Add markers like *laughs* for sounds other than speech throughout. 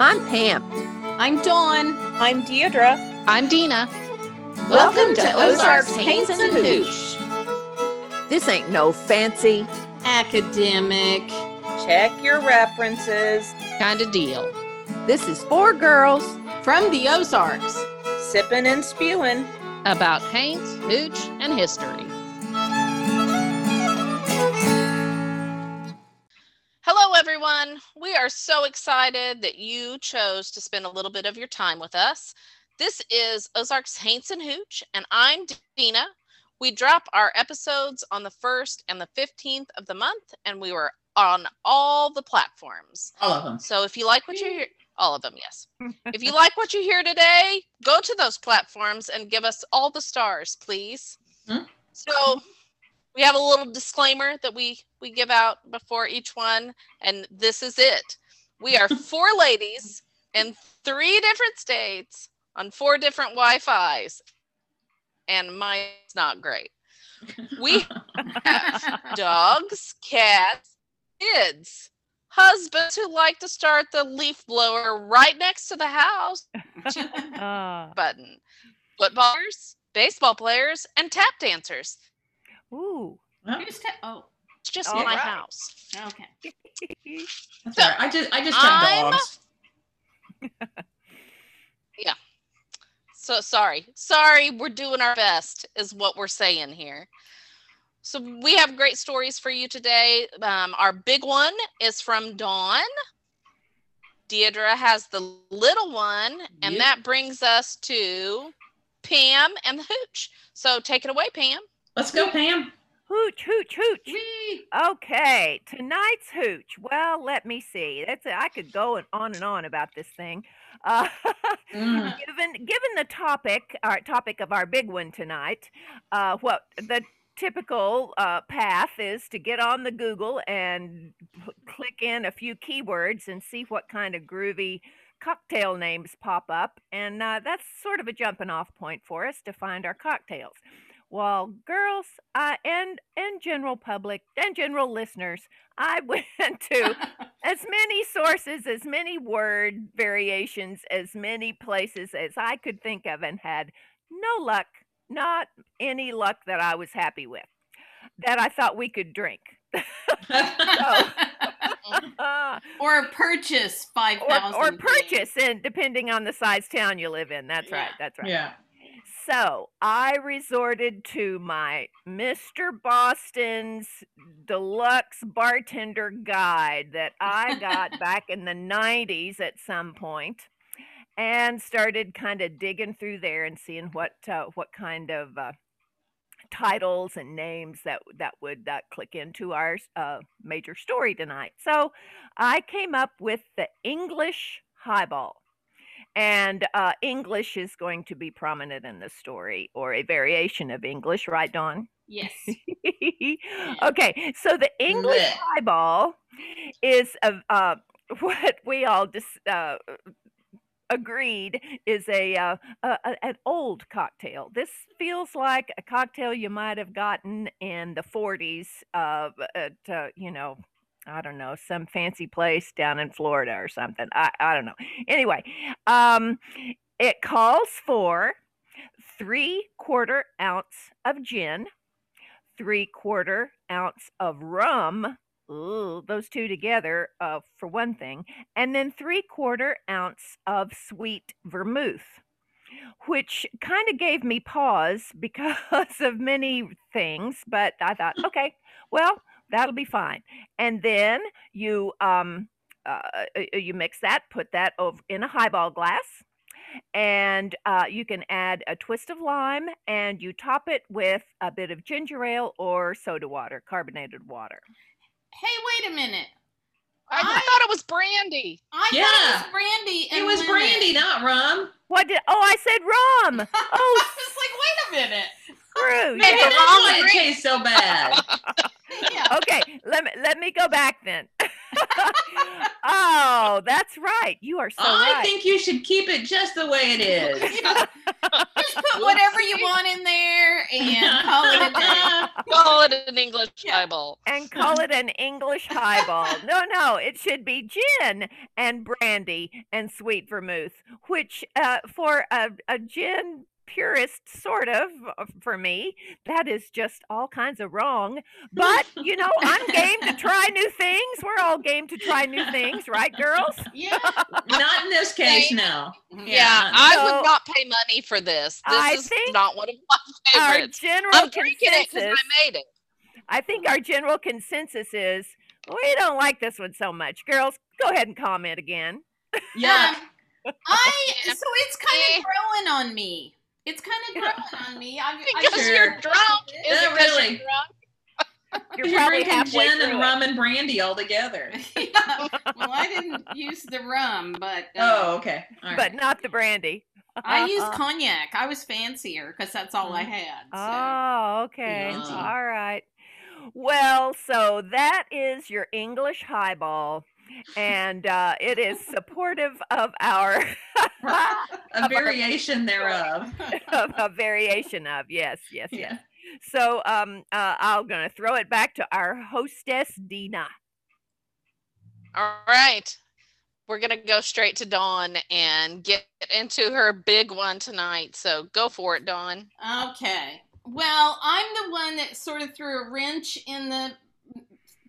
I'm Pam. I'm Dawn. I'm Deidre. I'm Dina. Welcome, to Ozarks Haints and Hooch. This ain't no fancy. Academic. Check your references. Kind of deal. This is four girls. From the Ozarks. Sipping and spewing. About Haints, Hooch, and history. Everyone. We are so excited that you chose to spend a little bit of your time with us. This is Ozarks Haints and Hooch, and I'm Dina. We drop our episodes on the 1st and the 15th of the month, and we were on all the platforms. All of them. So if you like what you hear, all of them, yes. *laughs* if you like what you hear today, go to those platforms and give us all the stars, please. Hmm? So we have a little disclaimer that we we give out before each one, and this is it. We are *laughs* four ladies in three different states on four different Wi-Fi's, and mine's not great. We have *laughs* dogs, cats, kids, husbands who like to start the leaf blower right next to the house *laughs* Ah, button, footballers, baseball players, and tap dancers. Ooh. Well, Who's ta- oh, It's just All my right. house. okay. *laughs* that's all right. I just I just took I'm- dogs. *laughs* So sorry. Sorry, we're doing our best, is what we're saying here. So we have great stories for you today. Um, our big one is from Dawn. Deidre has the little one, and Yep. that brings us to Pam and the Hooch. So take it away, Pam. Let's go, Pam. Hooch, hooch, hooch. Whee! Okay, tonight's hooch. Well, let me see. That's a, I could go and on and on about this thing. Uh, *laughs* Mm. given given the topic, our topic of our big one tonight, uh, what the typical uh, path is to get on the Google and p- click in a few keywords and see what kind of groovy cocktail names pop up, and uh, that's sort of a jumping off point for us to find our cocktails. Well, girls uh, and and general public and general listeners, I *laughs* went to as *laughs* many sources, as many word variations, as many places as I could think of, and had no luck, not any luck that I was happy with, that I thought we could drink. *laughs* Or purchase five thousand, or, or purchase, and depending on the size town you live in. That's right. That's right. yeah. So I resorted to my Mr. Boston's deluxe bartender guide that I got *laughs* back in the 90s at some point and started kind of digging through there and seeing what uh, what kind of uh, titles and names that that would uh, click into our uh, major story tonight. So I came up with the English highball. And uh, English is going to be prominent in the story, or a variation of English, right, Dawn? Yes. *laughs* okay, so the English Blech. highball is a, uh, *laughs* what we all just uh, agreed is a, uh, a, a- an old cocktail. This feels like a cocktail you might have gotten in the 40s uh, at uh, you know. I don't know, some fancy place down in Florida or something. I, I don't know. Anyway, um, it calls for three quarter ounce of gin, three quarter ounce of rum. Ooh, those two together, uh, for one thing, and then three quarter ounce of sweet vermouth, which kind of gave me pause *laughs* because of many things. But I thought, *laughs* okay, well, that'll be fine. And then you um, uh, uh, you mix that, put that over in a highball glass, and uh, you can add a twist of lime, and you top it with a bit of ginger ale or soda water, carbonated water. Hey, wait a minute. I, I- thought it was brandy. I Yeah. thought it was brandy. It was lemon. brandy, not rum. What did? Oh, I said rum. *laughs* I Oh, was like, wait a minute. screw Maybe you. that's why it tastes so bad. *laughs* Yeah. Okay, let me let me go back then. *laughs* oh, that's right. You are so I right. think you should keep it just the way it is. *laughs* Just put whatever you want in there and call it a day. Call *laughs* call it an English Yeah. highball. and call it an English highball. No, no, it should be gin and brandy and sweet vermouth, which uh, for a, a gin purist, sort of, uh, for me, that is just all kinds of wrong. But, *laughs* you know, I'm game to try new things. We're all game to try new things, right, girls? Yeah. *laughs* Not in this case, no. Yeah, not in I So- would not pay money for this. This I is not one of my favorites. Our favorites. general I'm drinking it I made it. I think our general consensus is we don't like this one so much. Girls, go ahead and comment again. Yeah. Um, I *laughs* so it's kind Eh. of growing on me. It's kind of growing on me. I, *laughs* I Because sure. you're drunk. Is Yeah, it 'cause really. you're drunk? *laughs* You're, You're, drinking gin and it. rum and brandy all together. *laughs* Yeah. Well, I didn't use the rum, but uh, Oh, okay. All but not the brandy. I used cognac. I was fancier because that's all I had. So. Oh, okay. Fancy. All right. Well, so that is your English highball, and uh, it is supportive of our *laughs* a variation thereof. of a variation of yes, yes, yes. Yeah. So um, uh, I'm gonna throw it back to our hostess Dina. All right. We're going to go straight to Dawn and get into her big one tonight. So go for it, Dawn. Okay. Well, I'm the one that sort of threw a wrench in the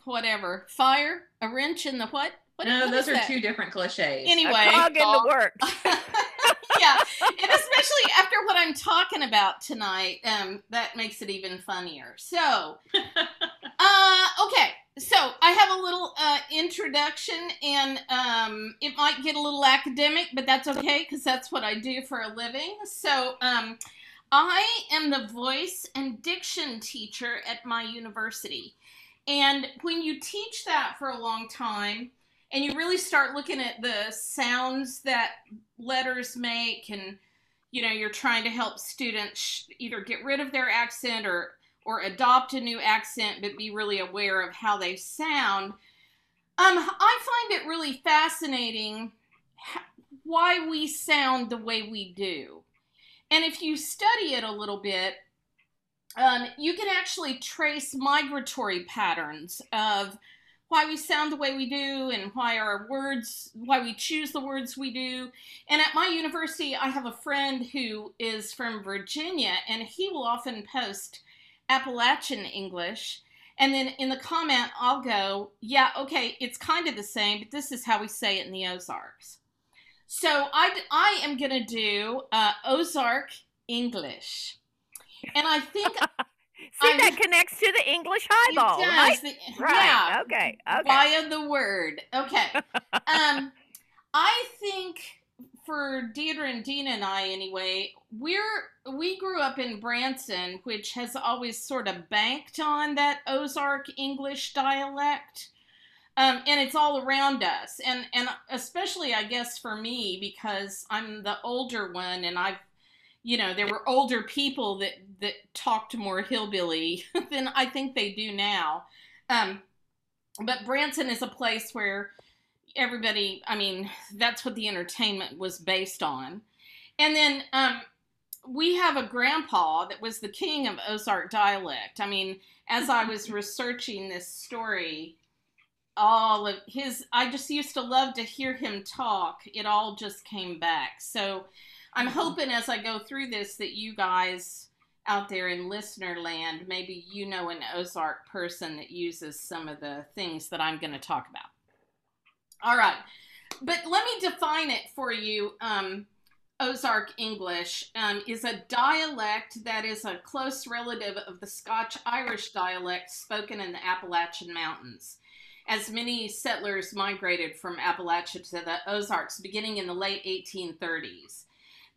whatever fire. A wrench in the what? What No, what those are that? two different cliches. Anyway, a cog in the dog. works. yeah, and especially after what I'm talking about tonight, um, that makes it even funnier. So, *laughs* uh, okay, so I have a little uh, introduction, and um, it might get a little academic, but that's okay because that's what I do for a living. So, um, I am the voice and diction teacher at my university. And when you teach that for a long time, and you really start looking at the sounds that letters make, and you know, you're trying to help students either get rid of their accent or or adopt a new accent, but be really aware of how they sound. Um, I find it really fascinating why we sound the way we do. And if you study it a little bit, um, you can actually trace migratory patterns of why we sound the way we do and why our words, why we choose the words we do. And at my university, I have a friend who is from Virginia, and he will often post Appalachian English. And then in the comment, I'll go, yeah, okay, it's kind of the same, but this is how we say it in the Ozarks. So I, I am going to do uh, Ozark English. And I think *laughs* See, I'm- that connects to the English highball, right? the- Right. Yeah, Okay. Okay. via the word. Okay. um, I think for Deidre and Dina and I, anyway, we're we grew up in Branson, which has always sort of banked on that Ozark English dialect. Um, and it's all around us, and and especially I guess for me because I'm the older one, and I've, you know, there were older people that that talked more hillbilly *laughs* than I think they do now. Um, but Branson is a place where everybody, I mean, that's what the entertainment was based on. And then um, we have a grandpa that was the king of Ozark dialect. I mean, as I was *laughs* researching this story, all of his, I just used to love to hear him talk. It all just came back. So I'm hoping as I go through this that you guys out there in listener land, maybe you know an Ozark person that uses some of the things that I'm going to talk about. All right. But let me define it for you. Um, Ozark English um, is a dialect that is a close relative of the Scotch Irish dialect spoken in the Appalachian Mountains. As many settlers migrated from Appalachia to the Ozarks beginning in the late 1830s.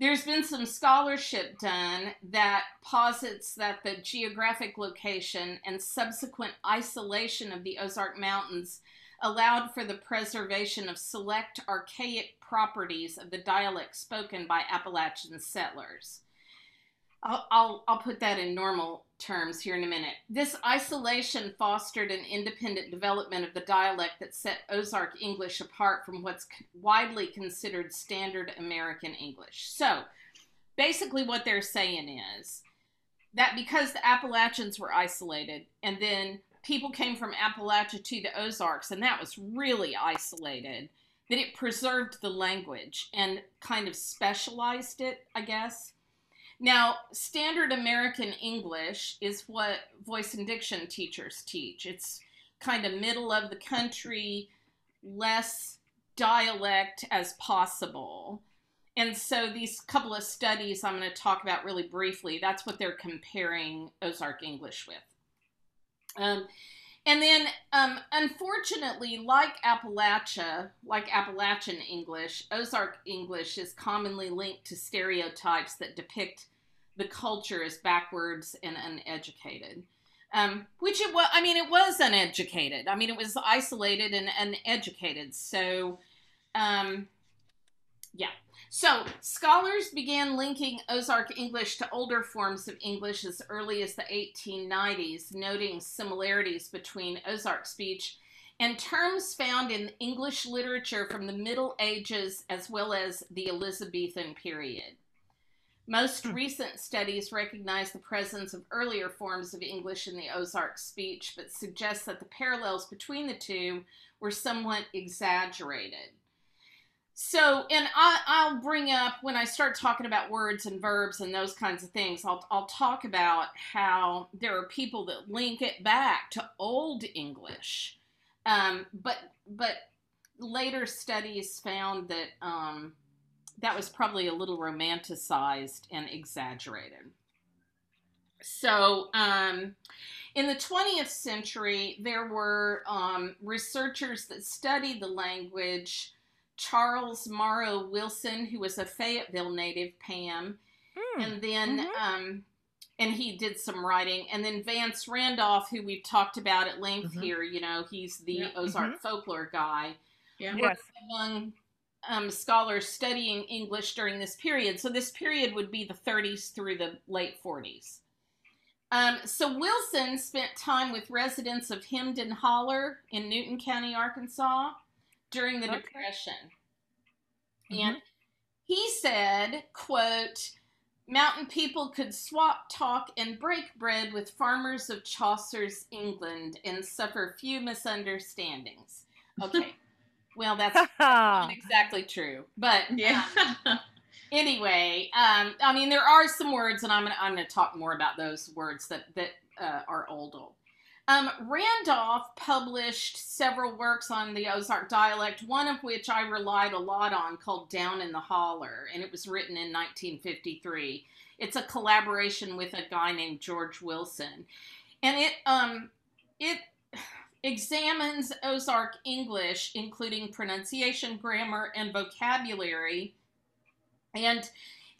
There's been some scholarship done that posits that the geographic location and subsequent isolation of the Ozark Mountains allowed for the preservation of select archaic properties of the dialect spoken by Appalachian settlers. I'll, I'll, I'll put that in normal terms here in a minute. This isolation fostered an independent development of the dialect that set Ozark English apart from what's widely considered standard American English. So, basically, what they're saying is that because the Appalachians were isolated, and then people came from Appalachia to the Ozarks, and that was really isolated, that it preserved the language and kind of specialized it, I guess. Now, standard American English is what voice and diction teachers teach. It's kind of middle of the country, less dialect as possible. And so these couple of studies I'm going to talk about really briefly, that's what they're comparing Ozark English with. Um, and then, um, unfortunately, like Appalachia, like Appalachian English, Ozark English is commonly linked to stereotypes that depict the culture is backwards and uneducated. Um, which it was, I mean, it was uneducated. I mean, it was isolated and uneducated. So, um, yeah. So, scholars began linking Ozark English to older forms of English as early as the 1890s, noting similarities between Ozark speech and terms found in English literature from the Middle Ages as well as the Elizabethan period. Most Hmm. recent studies recognize the presence of earlier forms of English in the Ozark speech, but suggest that the parallels between the two were somewhat exaggerated. So, and I, I'll bring up when I start talking about words and verbs and those kinds of things, I'll, I'll talk about how there are people that link it back to Old English. Um, but, but later studies found that um, that was probably a little romanticized and exaggerated. So, um, in the 20th century, there were um, researchers that studied the language. Charles Morrow Wilson, who was a Fayetteville native, Pam, Hmm. and then Mhm. um, and he did some writing, and then Vance Randolph, who we've talked about at length Mhm. here. You know, he's the Yeah. Ozark folklore guy Yeah. Yes. among um, scholars studying English during this period. So this period would be the 30s through the late 40s. Um, so Wilson spent time with residents of Hemmed-In Holler in Newton County, Arkansas, during the Okay. Depression, and he said, "quote." Mountain people could swap, talk, and break bread with farmers of Chaucer's England and suffer few misunderstandings. Okay, *laughs* well, that's *laughs* not exactly true, but *laughs* Yeah. um, anyway, um, I mean, there are some words, and I'm gonna I'm gonna talk more about those words that that uh, are old old. Um, Randolph published several works on the Ozark dialect, one of which I relied a lot on, called "Down in the Holler," and it was written in 1953. It's a collaboration with a guy named George Wilson, and it um it examines Ozark English, including pronunciation, grammar, and vocabulary. And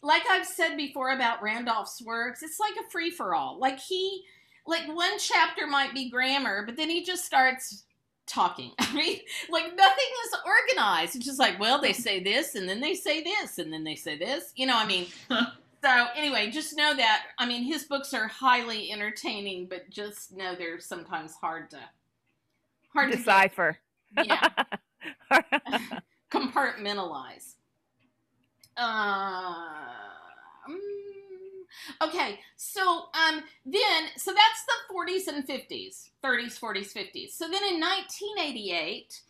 like I've said before about Randolph's works, it's like a free for all. Like he, like one chapter might be grammar, but then he just starts talking. *laughs* I mean, like nothing is organized. It's just like, well, they say this, and then they say this, and then they say this. You know, I mean, *laughs* so anyway, just know that. I mean, his books are highly entertaining, but just know they're sometimes hard to hard to get- Decipher. yeah, *laughs* compartmentalize. Uh, mm, okay, so um, then so that's the 40s and 50s, 30s, 40s, 50s. So then in 1988,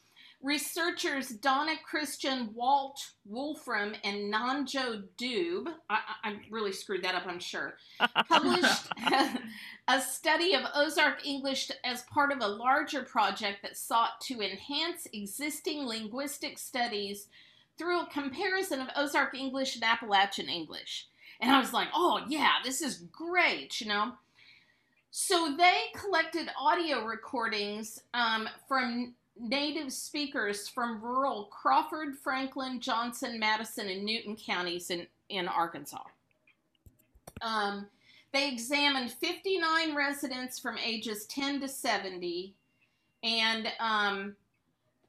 researchers Donna Christian, Walt Wolfram, and Nanjo Dube, I, I, I really screwed that up, I'm sure, *laughs* published *laughs* a study of Ozark English as part of a larger project that sought to enhance existing linguistic studies through a comparison of Ozark English and Appalachian English. And I was like, oh, yeah, this is great, you know? So they collected audio recordings um, from native speakers from rural Crawford, Franklin, Johnson, Madison, and Newton counties in, in Arkansas. Um, they examined 59 residents from ages 10 to 70, and um,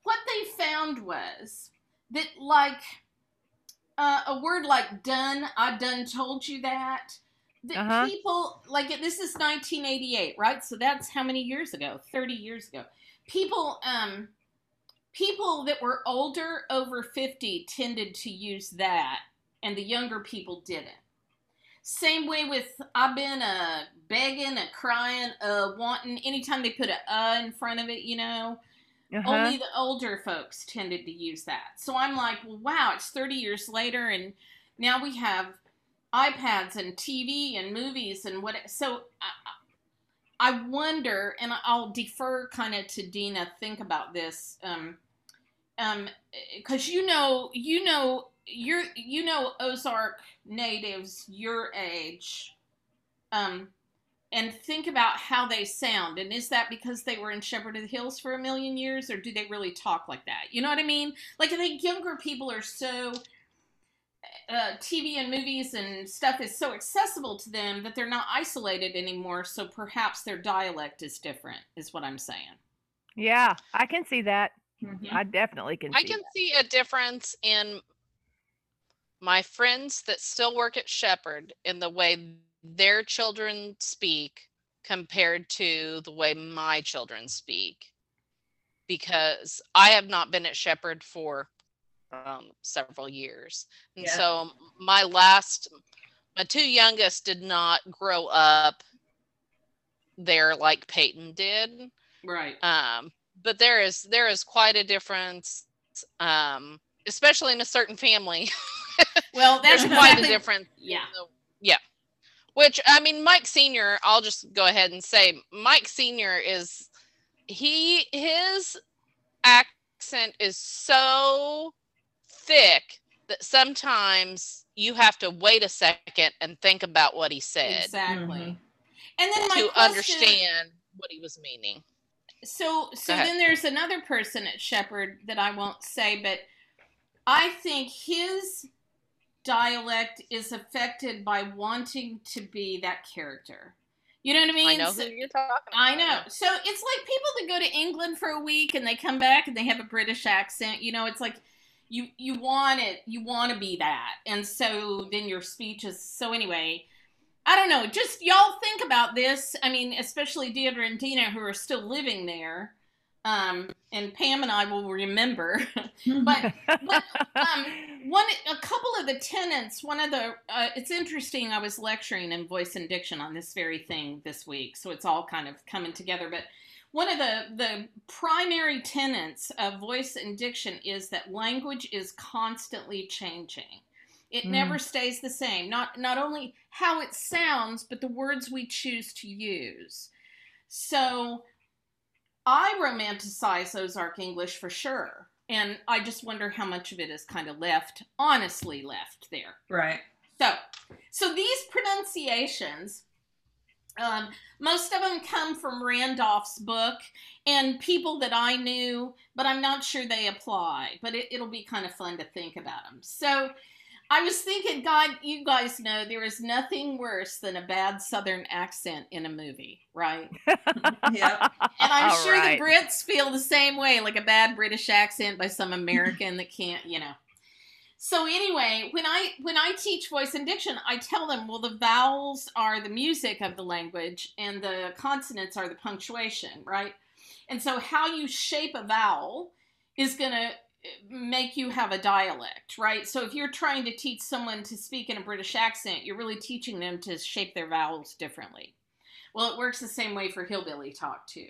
what they found was that, like, uh, a word like done, I done told you that, that Uh-huh. people, like, this is 1988, right? So that's how many years ago? 30 years ago. People, um, people that were older, over 50, tended to use that, and the younger people didn't. Same way with I've been uh begging, a crying, uh wanting. Anytime they put a uh in front of it, you know, Uh-huh. only the older folks tended to use that. So I'm like, well, wow, it's 30 years later, and now we have iPads and TV and movies and what. So I, I wonder, and I'll defer kind of to Dina. Think about this, um, um, because you know, you know, you're you know Ozark natives your age, um, and think about how they sound. And is that because they were in Shepherd of the Hills for a million years, or do they really talk like that? You know what I mean? Like I think younger people are so uh, TV and movies and stuff is so accessible to them that they're not isolated anymore. So perhaps their dialect is different, is what I'm saying. Yeah, I can see that. Mhm. I definitely can I can that. see a difference in my friends that still work at Shepherd in the way their children speak compared to the way my children speak. Because I have not been at Shepherd for um, several years. And Yeah. so my last, my two youngest did not grow up there like Peyton did Right. um but there is there is quite a difference um especially in a certain family *laughs* Well, that's there's quite a exactly- difference Yeah. the- yeah which i mean mike senior i'll just go ahead and say mike senior is he his accent is so thick that sometimes you have to wait a second and think about what he said Exactly. Mhm. And then my to question, understand what he was meaning So, so then there's another person at Shepherd that I won't say, but I think his dialect is affected by wanting to be that character. You know what I mean? i know So- who you're talking about I know. So it's like people that go to England for a week and they come back and they have a British accent. You know, it's like you you want it, you want to be that, and so then your speech is so anyway. I don't know. Just y'all think about this. I mean, especially Deidre and Dina who are still living there, um, and Pam and I will remember. *laughs* but but um, one a couple of the tenants one of the uh, it's interesting i was lecturing in voice and diction on this very thing this week so it's all kind of coming together but one of the the primary tenets of voice and diction is that language is constantly changing it Mm. never stays the same not not only how it sounds but the words we choose to use so I romanticize Ozark English for sure. And I just wonder how much of it is kind of left, honestly left there. Right. So, so these pronunciations, um, most of them come from Randolph's book and people that I knew, but I'm not sure they apply. But it, it'll be kind of fun to think about them. So, I was thinking, God, you guys know there is nothing worse than a bad Southern accent in a movie, right? *laughs* Yep. And I'm All sure right. the Brits feel the same way, like a bad British accent by some American that can't, you know. So anyway, when I when I teach voice and diction, I tell them, well, the vowels are the music of the language, and the consonants are the punctuation, right? And so how you shape a vowel is going to uh, make you have a dialect, right? So if you're trying to teach someone to speak in a British accent, you're really teaching them to shape their vowels differently. Well, it works the same way for hillbilly talk too.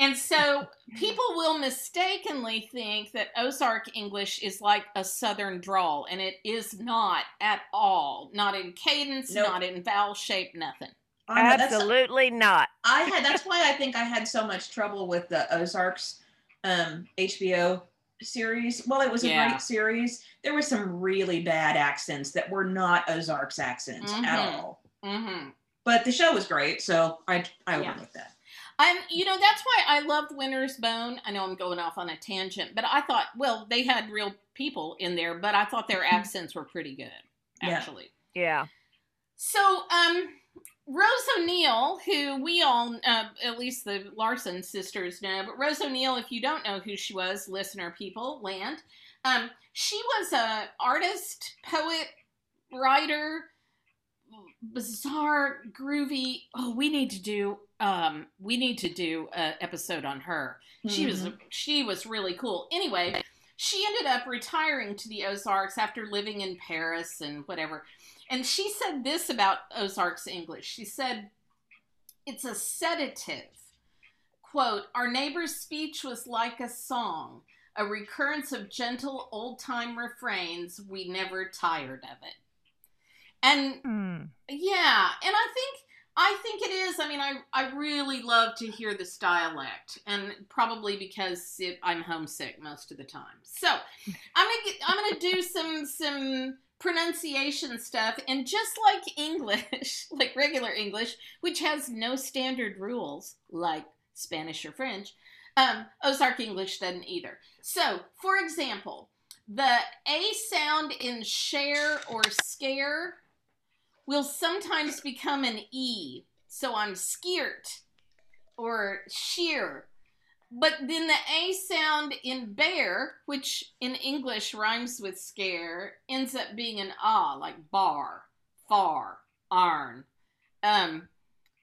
And so people will mistakenly think that Ozark English is like a Southern drawl, and it is not at all. Not in cadence, Nope. not in vowel shape, nothing. I that's- Absolutely not. I had that's why I think I had so much trouble with the Ozarks um HBO series. Well, it was a Yeah. great series. There were some really bad accents that were not Ozarks accents at Mhm. all. Mm-hmm. But the show was great, so I I Yeah. overlooked that. I'm, you know, that's why I loved Winter's Bone. I know I'm going off on a tangent, but I thought, well, they had real people in there, but I thought their accents were pretty good, Yeah. actually. Yeah. So, um, Rose O'Neill, who we all, uh, at least the Larson sisters know, but Rose O'Neill, if you don't know who she was, listener people, land, um, she was a artist, poet, writer, bizarre, groovy. Oh, we need to do, um, we need to do an episode on her. She was Mhm. she was really cool. Anyway, she ended up retiring to the Ozarks after living in Paris and whatever. And she said this about Ozarks English. She said, it's a sedative. Quote, our neighbor's speech was like a song, a recurrence of gentle old time refrains. We never tired of it. And Hmm. yeah, and I think I think it is. I mean, I I really love to hear this dialect, and probably because it, I'm homesick most of the time. So I'm gonna I'm gonna do some some pronunciation stuff, and just like English, *laughs* like regular English, which has no standard rules like Spanish or French, um, Ozark English doesn't either. So, for example, the A sound in share or scare will sometimes become an E. So I'm scared or sheer. But then the A sound in bear, which in English rhymes with scare, ends up being an ah, like bar, far, arn. Um,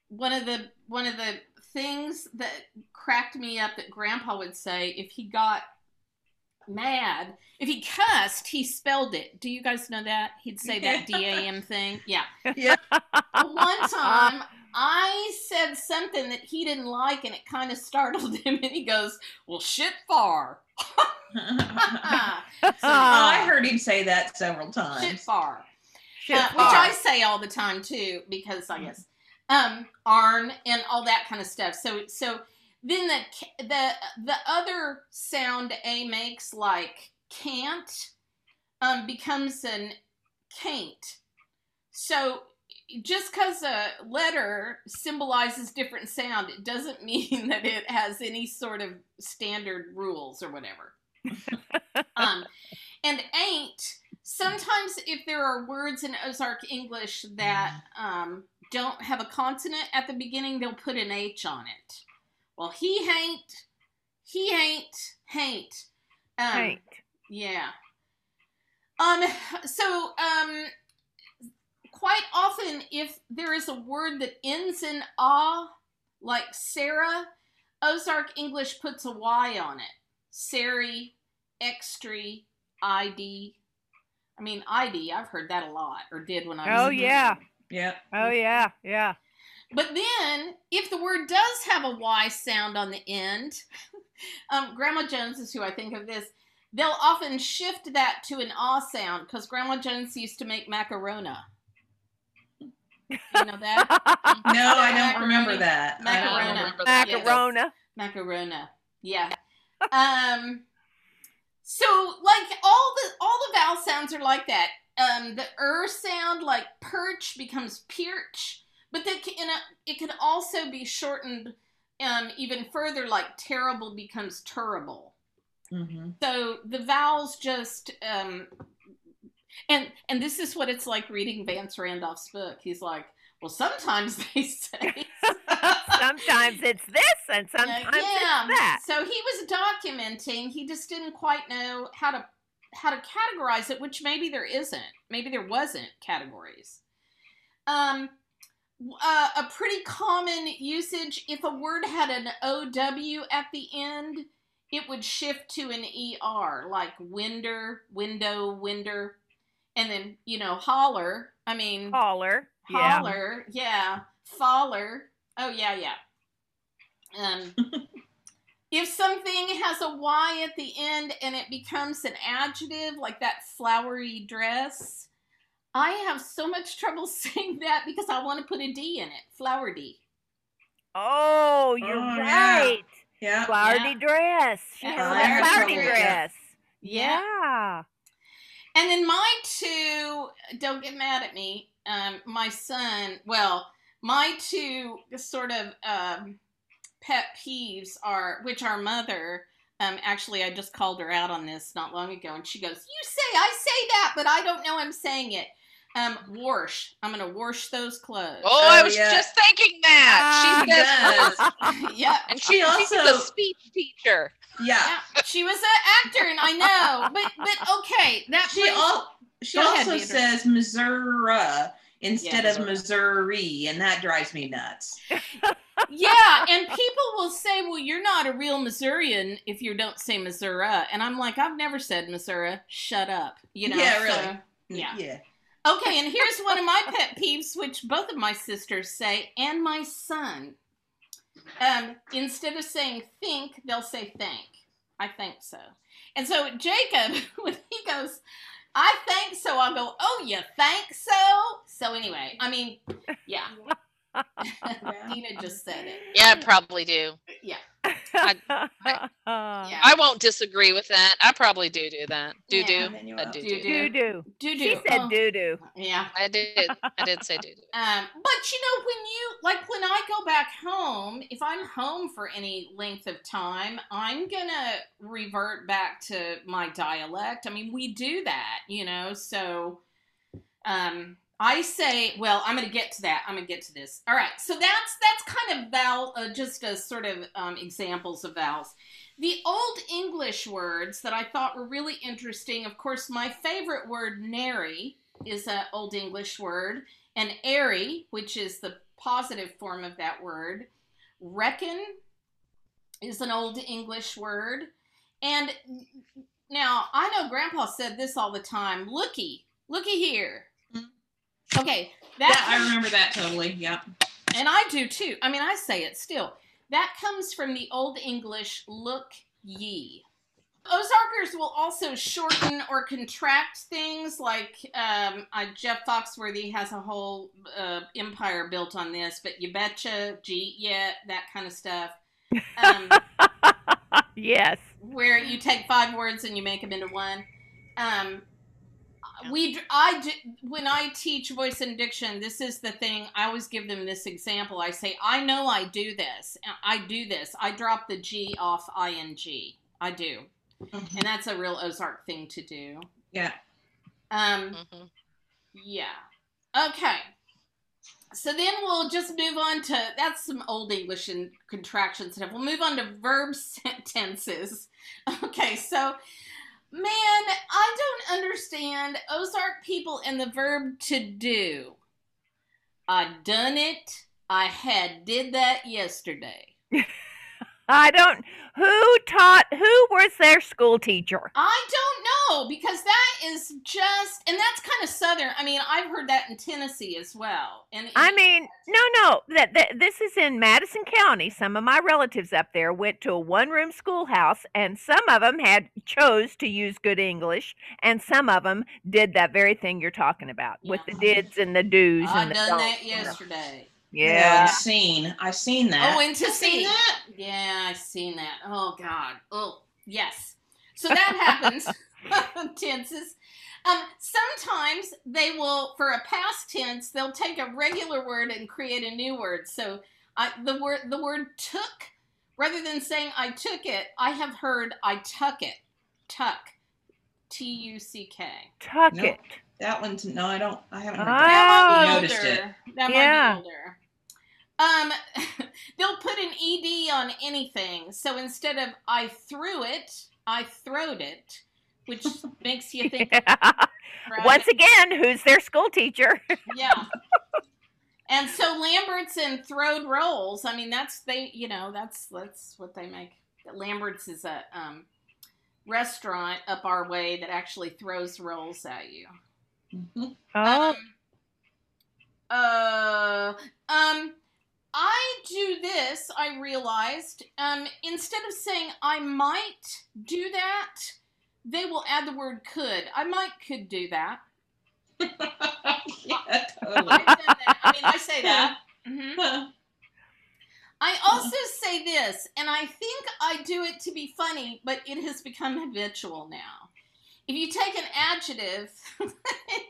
one of the one of the things that cracked me up that Grandpa would say if he got mad, if he cussed, he spelled it. Do you guys know that? He'd say that *laughs* D A M thing. Yeah. Yeah. Well, one time I said something that he didn't like and it kind of startled him and he goes, Well, shit far. *laughs* *laughs* oh, I heard him say that several shit times. far. Shit Uh, which. I say all the time too, because I guess um arn and all that kind of stuff. So so then the the the other sound A makes like can't um becomes an can't. So just because a letter symbolizes different sound, it doesn't *laughs* mean that it has any sort of standard rules or whatever. *laughs* um, and ain't sometimes if there are words in Ozark English that um, don't have a consonant at the beginning, they'll put an H on it. Well, he ain't, he ain't, hain't. Um, Hank. yeah. Um. So, um, quite often, if there is a word that ends in ah, like Sarah, Ozark English puts a Y on it. Sari, extra, ID. I mean, ID. I've heard that a lot, or did when I was. Oh, a kid. yeah. Yeah. Oh yeah, yeah. But then, if the word does have a Y sound on the end, *laughs* um, Grandma Jones is who I think of this. They'll often shift that to an ah sound because Grandma Jones used to make macarona. You know that? *laughs* No, I don't Macaroni. remember that. Macarona. remember that. Yes. Macarona. Macarona. Yeah. Um. So, like all the all the vowel sounds are like that. Um, the er sound, like perch, becomes peerch, but that can, it can also be shortened um, even further, like terrible becomes terrible. Mhm. So the vowels just um, and and this is what it's like reading Vance Randolph's book. He's like, well, sometimes *laughs* they say *laughs* sometimes it's this and sometimes Uh, yeah. it's that. So he was documenting. He just didn't quite know how to how to categorize it, which maybe there isn't. Maybe there wasn't categories. Um, uh, a pretty common usage if a word had an OW at the end, it would shift to an ER, like winder, window, winder, and then you know holler. I mean Holler. Yeah. holler, yeah, faller. Oh yeah, yeah. Um, *laughs* if something has a Y at the end and it becomes an adjective, like that flowery dress, I have so much trouble *laughs* saying that because I want to put a D in it. Flower D. Oh, you're Oh, yeah. right. Yeah. Flowery dress. She Yeah, has a flowery flowery dress. dress. Yeah. Yeah. And then my two, don't get mad at me. Um, my son, well, my two sort of um, pet peeves are, which our mother, um, actually, I just called her out on this not long ago, and she goes, "You say I say that, but I don't know I'm saying it." Um, wash. I'm gonna wash those clothes. Oh, I Oh, was yeah. just thinking that. She Ah, says, yes. *laughs* yeah, and She she, she's a also- speech teacher. Yeah. yeah. She was an actor, and I know, but but okay, that She brings- all she Go ahead, also Deidre. says Missouri instead Yeah, of Missouri, and that drives me nuts. *laughs* yeah, and people will say, "Well, you're not a real Missourian if you don't say Missouri," and I'm like, "I've never said Missouri. Shut up." You know. Yeah, so- really. yeah. Yeah. Okay, and here's one of my pet peeves, which both of my sisters say, and my son. Um, instead of saying think, they'll say thank. I think so. And so Jacob, *laughs* when he goes, I think so, I'll go, Oh, you think so? So anyway, I mean, yeah. *laughs* Dina just said it. Yeah, I probably do. Yeah. Yeah. I won't disagree with that. I probably do do that. Do Yeah, do. and then you I will. do Do do. do. Doo doo. Do She do. said Oh, doo doo. Yeah. I did. I did say do do. *laughs* Um, but you know, when you like when I go back home, if I'm home for any length of time, I'm gonna revert back to my dialect. I mean, we do that, you know. So, um, I say, well, I'm gonna get to that. I'm gonna get to this. All right. So that's that's kind of vowel, uh, just a sort of um, examples of vowels. The old English words that I thought were really interesting. Of course, my favorite word, nary, is an old English word and airy, which is the positive form of that word. Reckon is an old English word. And now I know Grandpa said this all the time looky, looky here. Okay, Yeah, that I remember that totally. Yeah. and I do too. I mean, I say it still. That comes from the Old English look ye. Ozarkers will also shorten or contract things like um, uh, Jeff Foxworthy has a whole uh, empire built on this, but you betcha, gee, yeah, that kind of stuff. Um, *laughs* yes. where you take five words and you make them into one. Um, we, I, do- when I teach voice and diction, this is the thing. I always give them this example. I say, I know I do this. I do this. I drop the G off ing. I do, Mhm. and that's a real Ozark thing to do. Yeah. Um, hmm yeah. Okay. So then we'll just move on to that's some old English and contraction stuff. We'll move on to verb sentences. *laughs* Okay, so man, I don't understand Ozark people and the verb to do. I done it. I had did that yesterday. *laughs* I don't. Who taught? Who was their school teacher? I don't know because that is just and that's kind of southern. I mean, I've heard that in Tennessee as well. And I mean, no, no. That, that this is in Madison County. Some of my relatives up there went to a one-room schoolhouse, and some of them had chose to use good English, and some of them did that very thing you're talking about with the Yeah. dids and the do's I and the done that yesterday. Yeah. I've seen. I've seen that. Oh, and to I've seen see that. Yeah, I've seen that. Oh God. Oh yes. So that *laughs* happens. *laughs* Tenses. Um, sometimes they will, for a past tense, they'll take a regular word and create a new word. So I, the word the word took, rather than saying I took it, I have heard I tuck it. Tuck. T U C K. Tuck Nope. it. That one's no, I don't. I haven't heard Ah. that. That might be noticed older. it. That Yeah. might be older. Um, *laughs* they'll put an ed on anything. So instead of I threw it, I throwed it, which *laughs* makes you think. right? Once again, who's their school teacher? *laughs* yeah. And so Lambert's and throwed rolls. I mean, that's they. You know, that's that's what they make. Lambert's is a um, restaurant up our way that actually throws rolls at you. Mhm. Oh, Um, uh, um, I do this, I realized. Um, instead of saying I might do that, they will add the word could. I might could do that. *laughs* yeah, totally. That. I mean, I say that. *laughs* hmm I also say this, and I think I do it to be funny, but it has become habitual now. If you take an adjective, *laughs*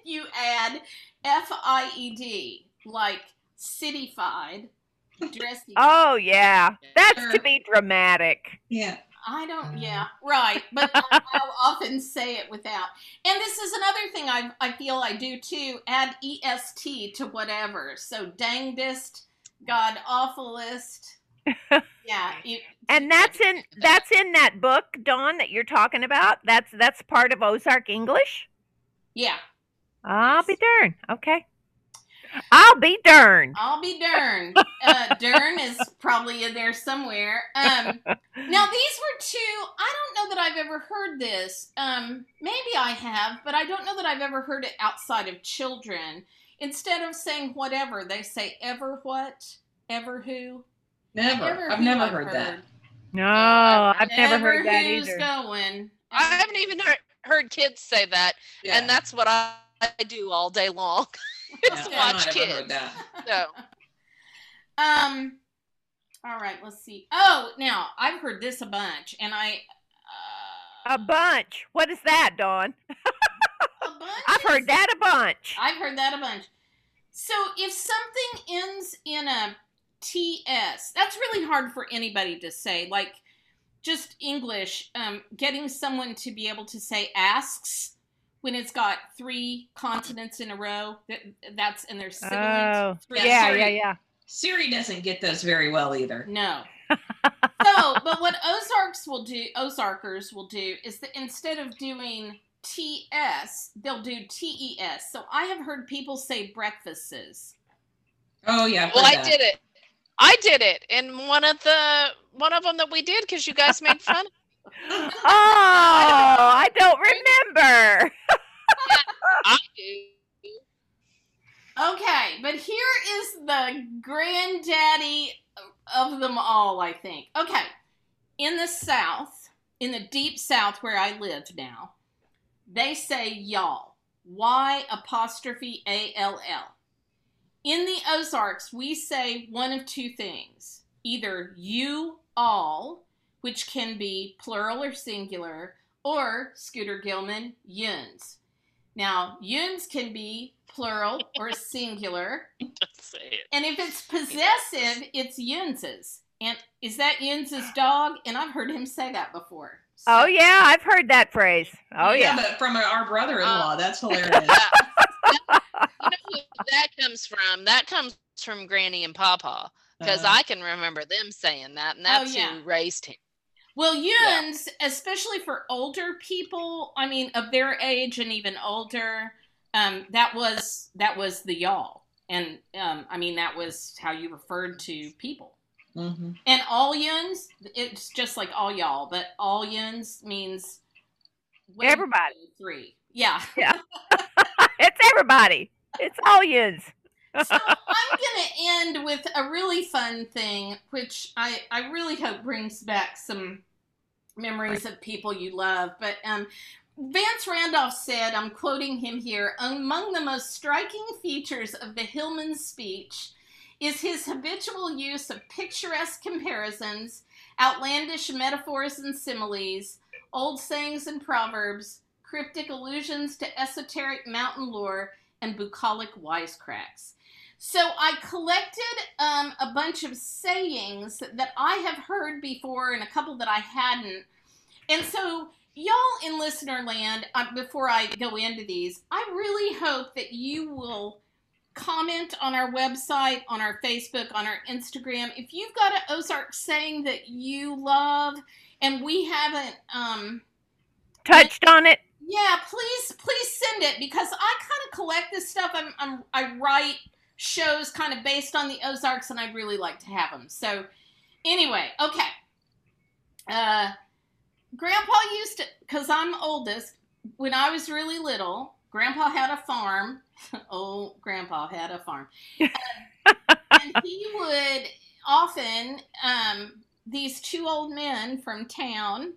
you add F I E D, like cityfied, dressy. oh yeah. That's to be dramatic. yeah. I don't, yeah, right. But I- I'll often say it without. And this is another thing I, I feel I do too add EST to whatever. So dangdest, god awfulest. *laughs* Yeah. You, And that's in that's in that book, Dawn, that you're talking about. That's that's part of Ozark English. yeah. I'll be darned. Okay. I'll be darned. I'll be darned. Uh, Dern is probably in there somewhere. Um, now these were two. I don't know that I've ever heard this. Um, maybe I have, but I don't know that I've ever heard it outside of children. Instead of saying whatever, they say ever what, ever who. Never. Ever I've who never I've heard that. No, I've never Ever heard that who's either. going. I haven't even heard, heard kids say that, Yeah. and that's what I, I do all day long. *laughs* *laughs* Yeah, is I've watch kids. heard that. So *laughs* Um. All right. Let's see. Oh, now I've heard this a bunch, and I. Uh, A bunch. What is that, Dawn? *laughs* a bunch I've is- heard that a bunch. I've heard that a bunch. So if something ends in a TS, that's really hard for anybody to say. Like just English, um, getting someone to be able to say asks when it's got three consonants in a row. That that's and they're sibilant. Oh, Three- yeah, sorry. yeah, yeah. Siri doesn't get those very well either. No. *laughs* so, but what Ozarks will do, Ozarkers will do, is that instead of doing TS, they'll do TES. So I have heard people say breakfasts. Oh yeah. Well, heard I did it. I did it in one of the one of them that we did because you guys made fun. *laughs* Oh, I don't remember. *laughs* I *laughs* do. Okay, but here is the granddaddy of them all, I think. Okay, in the South, in the deep South where I live now, they say y'all. Y apostrophe A L L. In the Ozarks, we say one of two things either you all, which can be plural or singular, or Scooter Gilman, yuns. Now, yuns can be plural or singular, *laughs* Don't say it. and if it's possessive, it's yuns's. And is that yuns's dog? And I've heard him say that before. So- Oh yeah, I've heard that phrase. Oh yeah. but from our brother-in-law, that's *laughs* hilarious. You know who that comes from? That comes from Granny and Papa because Uh, I can remember them saying that, and that's yeah. who raised him. Well, Yeah. yuns, especially for older people, I mean, of their age and even older, um, that was that was the y'all, and um, I mean that was how you referred to people. mhm. And all yuns, it's just like all y'all, but all yuns means Everybody. three. Yeah. *laughs* Yeah. *laughs* it's everybody. It's all yuns. *laughs* so I'm gonna end with a really fun thing, which I I really hope brings back some memories of people you love. But um, Vance Randolph said, I'm quoting him here: among the most striking features of the Hillman speech is his habitual use of picturesque comparisons, outlandish metaphors and similes, old sayings and proverbs, cryptic allusions to esoteric mountain lore, and bucolic wisecracks. So I collected um, a bunch of sayings that I have heard before and a couple that I hadn't. And so, y'all in listener land, uh, before I go into these, I really hope that you will comment on our website, on our Facebook, on our Instagram. If you've got an Ozark saying that you love and we haven't um, Touched on it. yeah, please, please send it because I kind of collect this stuff. I'm, I'm, I write shows kind of based on the Ozarks, and I'd really like to have them. So, anyway, okay. Uh, Grandpa used to, because I'm oldest. When I was really little, Grandpa had a farm. *laughs* oh, Grandpa had a farm, Uh, *laughs* and he would often um, these two old men from town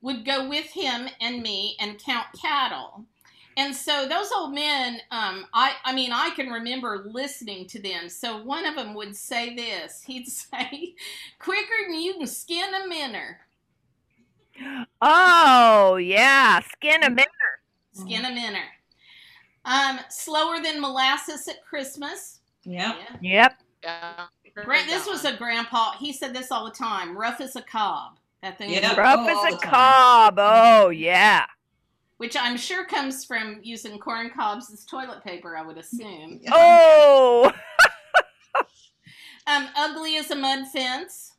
would go with him and me and count cattle. And so those old men, um, I, I mean, I can remember listening to them. So one of them would say this. *laughs* He'd say, "Quicker than you can skin a minner, Oh yeah, skin a minute. skin a minner." Um, slower than molasses at Christmas. Yeah. Yeah. Yep. Yeah. Gra- this was a grandpa. He said this all the time. Rough as a cob. That thing. Yeah. Rough Oh, as a cob. Oh yeah. Which I'm sure comes from using corn cobs as toilet paper. I would assume. *laughs* Oh. *laughs* Um, ugly as a mud fence.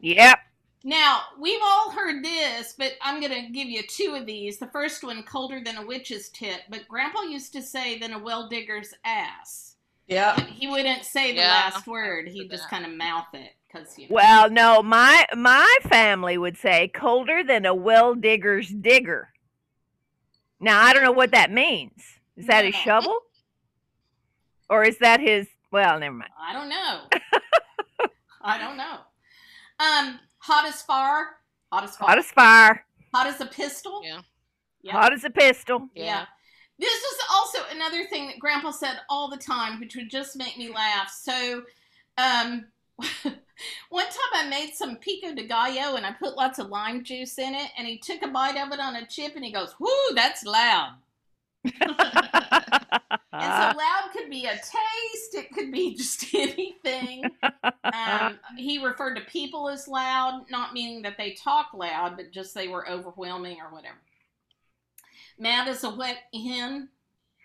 Yep. Now, we've all heard this, but I'm going to give you two of these. The first one, colder than a witch's tit, but Grandpa used to say than a well digger's ass. Yeah. He wouldn't say the Yeah. last word. He'd just kind of mouth it because you know. Well, no, my my family would say colder than a well digger's digger. Now I don't know what that means. Is that his shovel? Or is that his well, never mind. I don't know. *laughs* I don't know. Um, hot as fire. Hot as fire. Hot as fire, Hot as a pistol. Yeah. Yeah. hot as a pistol. Yeah. This is also another thing that Grandpa said all the time, which would just make me laugh. So, um, one time I made some pico de gallo and I put lots of lime juice in it, and he took a bite of it on a chip and he goes, "Whoo, that's loud." And so *laughs* loud could be a taste, it could be just *laughs* anything. Um, he referred to people as loud, not meaning that they talk loud, but just they were overwhelming or whatever. Mad as a wet hen.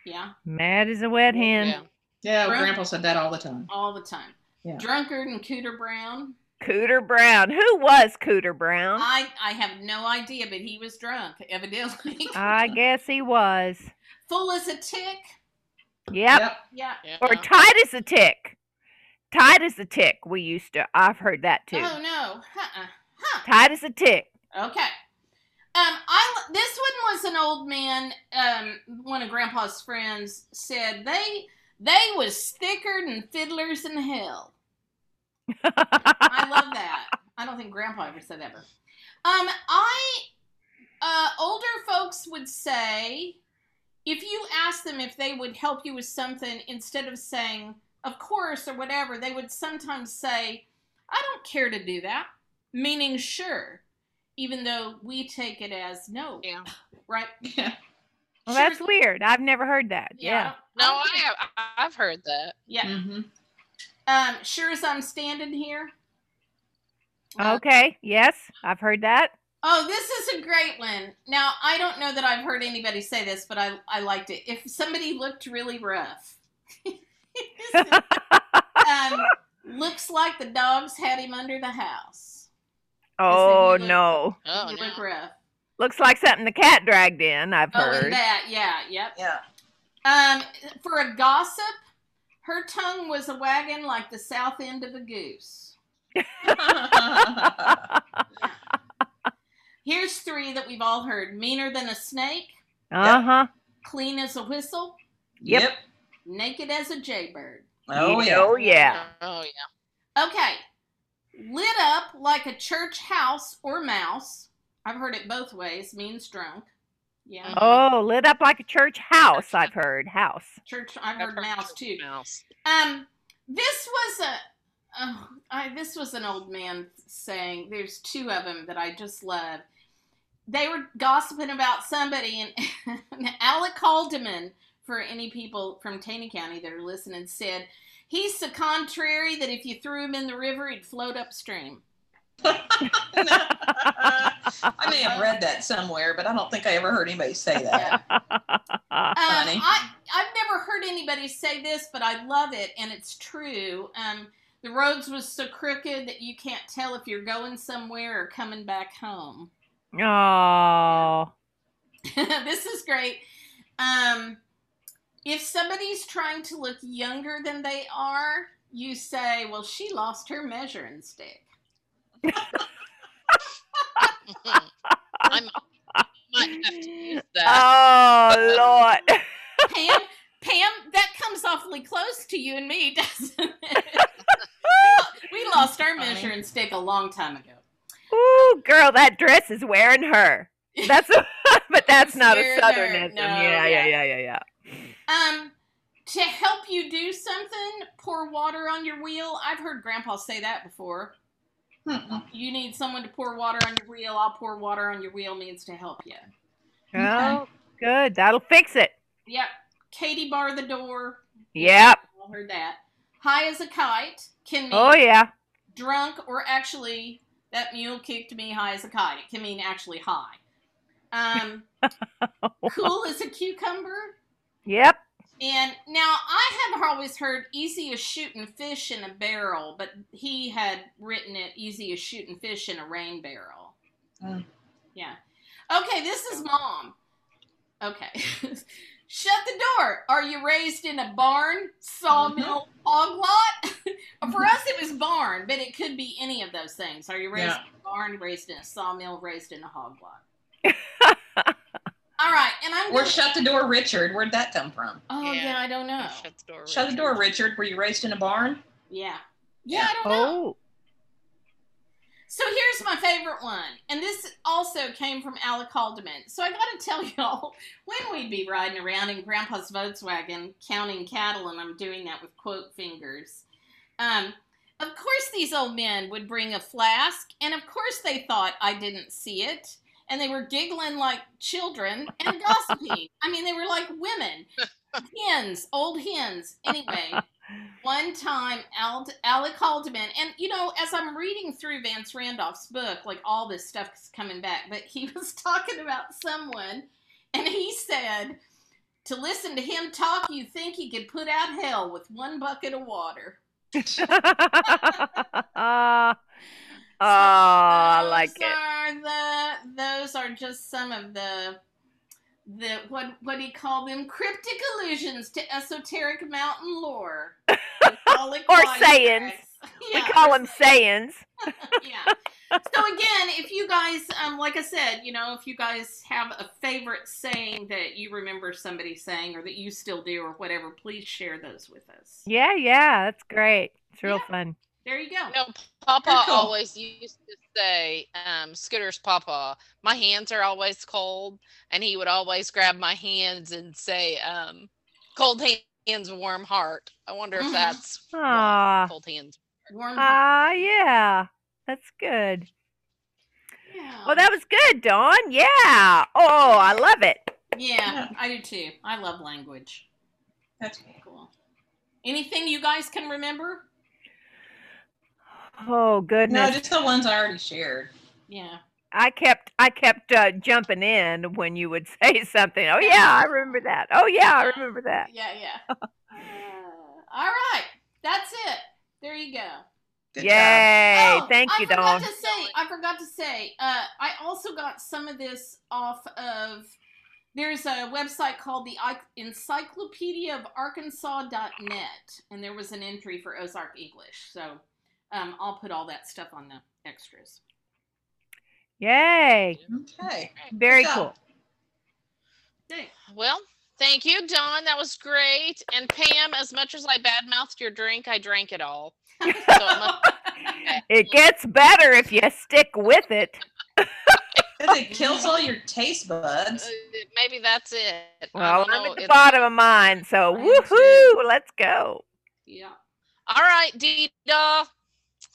Yeah, Mad as a wet hen. Yeah. Yeah, Right. Grandpa said that all the time. all the time. Yeah. Drunkard and Cooter Brown. Cooter Brown. Who was Cooter Brown? I, I have no idea, but he was drunk, evidently. I *laughs* guess he was. Full as a tick. Yep. Yeah. Yeah. Or tight as a tick. Tight as a tick. We used to. I've heard that too. Oh, no. Uh-uh. Huh. Tight as a tick. Okay. Um, I this one was an old man. Um, one of Grandpa's friends said they they was thicker than fiddlers in hell. I love that. I don't think Grandpa ever said that. But, um, I uh, older folks would say if you ask them if they would help you with something instead of saying of course or whatever, they would sometimes say, "I don't care to do that," meaning sure, even though we take it as no, Yeah. right? Yeah. Well, Sure- that's weird. I've never heard that. Yeah. No, I have. I- I've heard that. Yeah. Mm-hmm. Um, sure as I'm standing here. Uh, Okay. Yes, I've heard that. Oh, this is a great one. Now, I don't know that I've heard anybody say this, but I, I liked it. If somebody looked really rough, *laughs* um, looks like the dogs had him under the house. oh look- no. Oh he no. looked rough. Looks like something the cat dragged in. I've Oh, and heard. that, yeah, yep. Yeah. Um, for a gossip, her tongue was a wagging like the south end of a goose. *laughs* Here's three that we've all heard: meaner than a snake, Uh huh. clean as a whistle, Yep. Yep. naked as a jaybird. Oh yeah. Oh yeah. Oh yeah. Okay. Lit up like a church house or mouse. I've heard it both ways, means drunk. Yeah. Oh, lit up like a church house. I've heard house. Church, I've I've heard heard mouse too. too. Mouse. Um, this was a, oh, I, this was an old man saying, there's two of them that I just love. They were gossiping about somebody, and, *laughs* and Alec Haldeman, for any people from Taney County that are listening, said, He's so contrary that if you threw him in the river, he'd float upstream. I may have read that somewhere, but I don't think I ever heard anybody say that. Um, Funny. I, I've never heard anybody say this, but I love it, and it's true. Um, the roads was so crooked that you can't tell if you're going somewhere or coming back home. oh. *laughs* this is great. Um, if somebody's trying to look younger than they are, you say, "Well, she lost her measuring stick." *laughs* I might have to use that. Oh Lord. Pam, Pam, that comes awfully close to you and me, *laughs* doesn't it? *laughs* we lost our Funny. measuring stick a long time ago. Ooh, girl, that dress is wearing her. That's a, but that's not a Wearing southernism. No, yeah, yeah. yeah, yeah, yeah, yeah. Um, to help you do something, pour water on your wheel. I've heard Grandpa say that before. Mm-mm. You need someone to pour water on your wheel. I'll pour water on your wheel means to help you. Oh, good. That'll fix it. Yep. Katie bar the door. Yep. I heard that. High as a kite can mean Oh yeah. drunk or actually that mule kicked me high as a kite. It can mean actually high. Um, *laughs* cool as a cucumber. Yep. And now I have always heard easy as shooting fish in a barrel, but he had written it easy as shooting fish in a rain barrel. Mm. Yeah. Okay, this is mom. Okay. *laughs* Shut the door. Are you raised in a barn, sawmill, hog lot? *laughs* For us, it was barn, but it could be any of those things. Are you raised Yeah. in a barn, raised in a sawmill, raised in a hog lot? *laughs* All right, and I'm Or gonna- shut the door, Richard. Where'd that come from? Oh yeah, Yeah. I don't know. Shut the door. Shut the door, Richard. Were you raised in a barn? Yeah, yeah, I don't know. Oh, So here's my favorite one, and this also came from Alec Haldeman. So I got to tell y'all, when we'd be riding around in Grandpa's Volkswagen counting cattle, and I'm doing that with quote fingers. Um, of course, these old men would bring a flask, and of course they thought I didn't see it, and they were giggling like children and gossiping. I mean, they were like women, hens, old hens. Anyway one time Al- Alec Haldeman, and you know, as I'm reading through Vance Randolph's book, like all this stuff is coming back, but he *laughs* was talking about someone, and he said, to listen to him talk, you think he could put out hell with one bucket of water. *laughs* Oh, I like those it. Are the, those are just some of the the what what do you call them? Cryptic allusions to esoteric mountain lore. We *laughs* call it Or sayings. We call them sayings. *laughs* yeah. So again, if you guys, um, like I said, you know, if you guys have a favorite saying that you remember somebody saying, or that you still do, or whatever, please share those with us. Yeah, yeah, that's great. It's real Yeah. fun. There you go. No, Papa cool. always used to say, um, Scooter's Papa, my hands are always cold. And he would always grab my hands and say, um, cold hands, warm heart. I wonder if *laughs* that's why cold hands. Warm. ah, yeah, that's good. yeah. Well, that was good, Dawn. Yeah. Oh, I love it. yeah, I do too. I love language. That's Cool. Anything you guys can remember? Oh goodness! no, just the ones I already shared. Yeah. I kept I kept uh, jumping in when you would *laughs* say something. Oh yeah, I remember that. Oh yeah, I remember that. Yeah, yeah. Uh, all right. That's it. There you go. Good Yay! Oh, Thank I you, forgot Dawn. to say, I forgot to say, uh, I also got some of this off of. There's a website called the Encyclopedia of Arkansas.net, and there was an entry for Ozark English. So um, I'll put all that stuff on the extras. Yay! Okay. Very cool. Well, thank you, Dawn. That was great. And Pam, as much as I badmouthed your drink, I drank it all. *laughs* So it must- *laughs* It gets better if you stick with it. 'Cause it kills all your taste uh, buds. maybe that's it. I Well, don't I'm know. at the It's- bottom of mine, so I am woohoo! Let's go. Yeah. All right, Dita,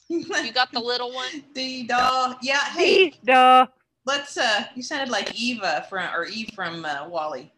you got the little one. *laughs* the doll. Yeah. Hey, Dee da. let's. Uh, you sounded like Eva from or Eve from uh, WALL-E.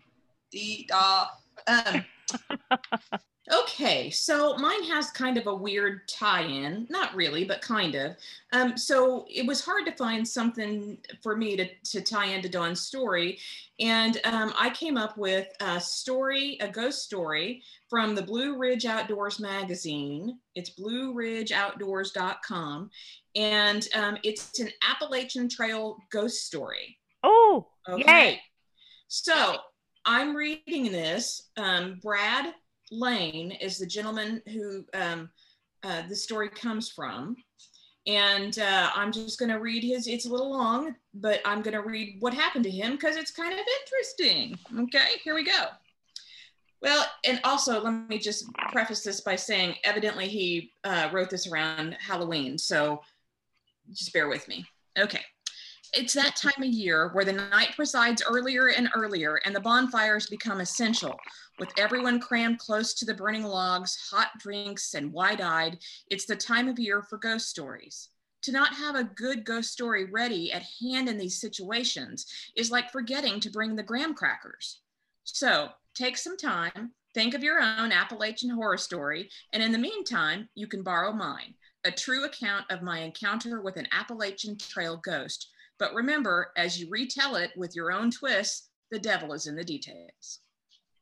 The doll. Um. *laughs* Okay, so mine has kind of a weird tie-in, not really, but kind of. Um, so it was hard to find something for me to, to tie into Dawn's story, and um, I came up with a story, a ghost story from the Blue Ridge Outdoors magazine. It's blueridgeoutdoors.com, and um, it's an Appalachian Trail ghost story. Oh, Okay. yay! So I'm reading this. Um, Brad Lane is the gentleman who um, uh, the story comes from. And uh, I'm just going to read his, it's a little long, but I'm going to read what happened to him because it's kind of interesting. Okay, here we go. Well, and also let me just preface this by saying evidently he uh, wrote this around Halloween. So just bear with me. Okay. It's that time of year where the night presides earlier and earlier and the bonfires become essential. With everyone crammed close to the burning logs, hot drinks, and wide eyed, it's the time of year for ghost stories. To not have a good ghost story ready at hand in these situations is like forgetting to bring the graham crackers. So take some time, think of your own Appalachian horror story, and in the meantime, you can borrow mine a true account of my encounter with an Appalachian Trail ghost. But remember, as you retell it with your own twists, the devil is in the details.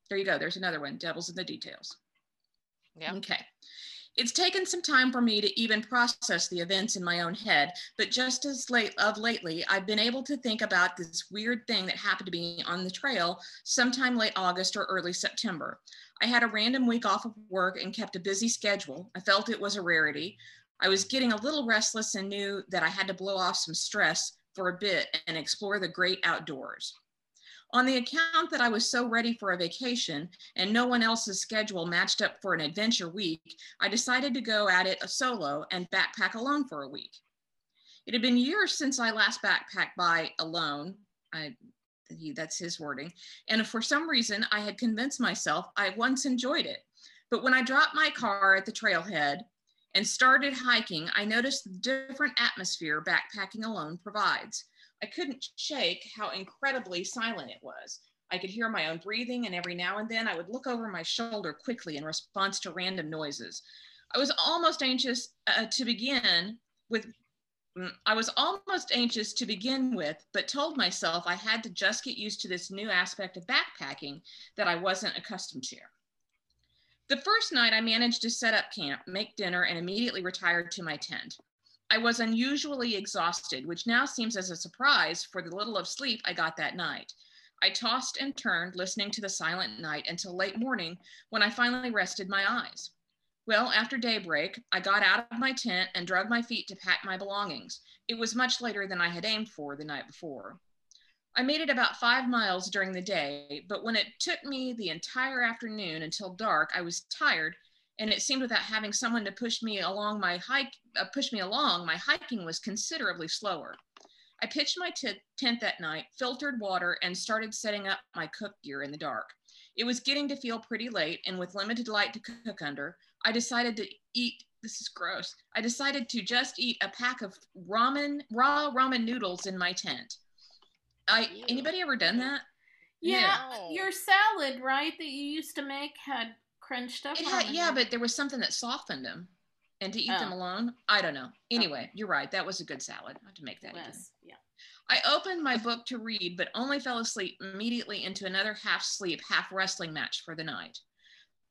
There you go. There's another one. Devil's in the details. Yeah. Okay. It's taken some time for me to even process the events in my own head, but just as late of lately, I've been able to think about this weird thing that happened to me on the trail sometime late August or early September. I had a random week off of work and kept a busy schedule. I felt it was a rarity. I was getting a little restless and knew that I had to blow off some stress for a bit and explore the great outdoors. On the account that I was so ready for a vacation and no one else's schedule matched up for an adventure week, I decided to go at it solo and backpack alone for a week. It had been years since I last backpacked by alone. I, he, that's his wording. And for some reason, I had convinced myself I once enjoyed it. But when I dropped my car at the trailhead and started hiking, I noticed the different atmosphere backpacking alone provides. I couldn't shake how incredibly silent it was. I could hear my own breathing, and every now and then I would look over my shoulder quickly in response to random noises. I was almost anxious uh, to begin with. mm, I was almost anxious to begin with, but told myself I had to just get used to this new aspect of backpacking that I wasn't accustomed to. The first night, I managed to set up camp, make dinner, and immediately retired to my tent. I was unusually exhausted, which now seems as a surprise for the little of sleep I got that night. I tossed and turned, listening to the silent night until late morning when I finally rested my eyes. Well, after daybreak, I got out of my tent and drug my feet to pack my belongings. It was much later than I had aimed for the night before. I made it about five miles during the day, but when it took me the entire afternoon until dark, I was tired and it seemed without having someone to push me along my hike uh, push me along my hiking was considerably slower. I pitched my t- tent that night filtered water and started setting up my cook gear in the dark. It was getting to feel pretty late and with limited light to cook under i decided to eat this is gross i decided to just eat a pack of ramen raw ramen noodles in my tent i Ew. anybody ever done that Yeah, No. your salad, right, that you used to make had crunched up. It had, it. yeah, but there was something that softened them. And to eat them Oh. alone, I don't know. Oh. Anyway, you're right. That was a good salad. I have to make that again. Yeah. I opened my book to read, but only fell asleep immediately into another half sleep, half wrestling match for the night.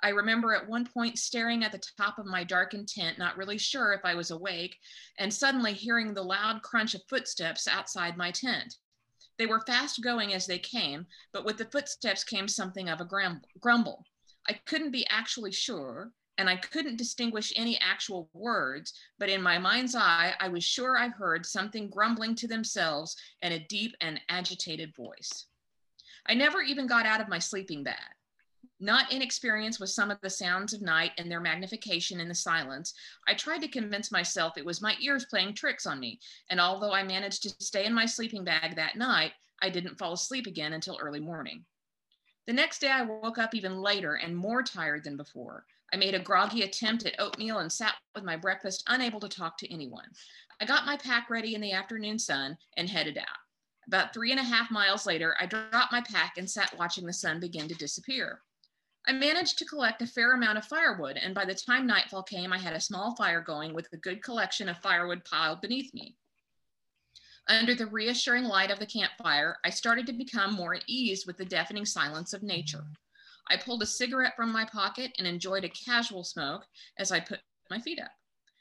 I remember at one point staring at the top of my darkened tent, not really sure if I was awake, and suddenly hearing the loud crunch of footsteps outside my tent. They were fast going as they came, but with the footsteps came something of a grumble. I couldn't be actually sure, and I couldn't distinguish any actual words, but in my mind's eye, I was sure I heard something grumbling to themselves in a deep and agitated voice. I never even got out of my sleeping bag. Not inexperienced with some of the sounds of night and their magnification in the silence, I tried to convince myself it was my ears playing tricks on me. And although I managed to stay in my sleeping bag that night, I didn't fall asleep again until early morning. The next day, I woke up even later and more tired than before. I made a groggy attempt at oatmeal and sat with my breakfast, unable to talk to anyone. I got my pack ready in the afternoon sun and headed out. About three and a half miles later, I dropped my pack and sat watching the sun begin to disappear. I managed to collect a fair amount of firewood, and by the time nightfall came, I had a small fire going with a good collection of firewood piled beneath me. Under the reassuring light of the campfire, I started to become more at ease with the deafening silence of nature. I pulled a cigarette from my pocket and enjoyed a casual smoke as I put my feet up.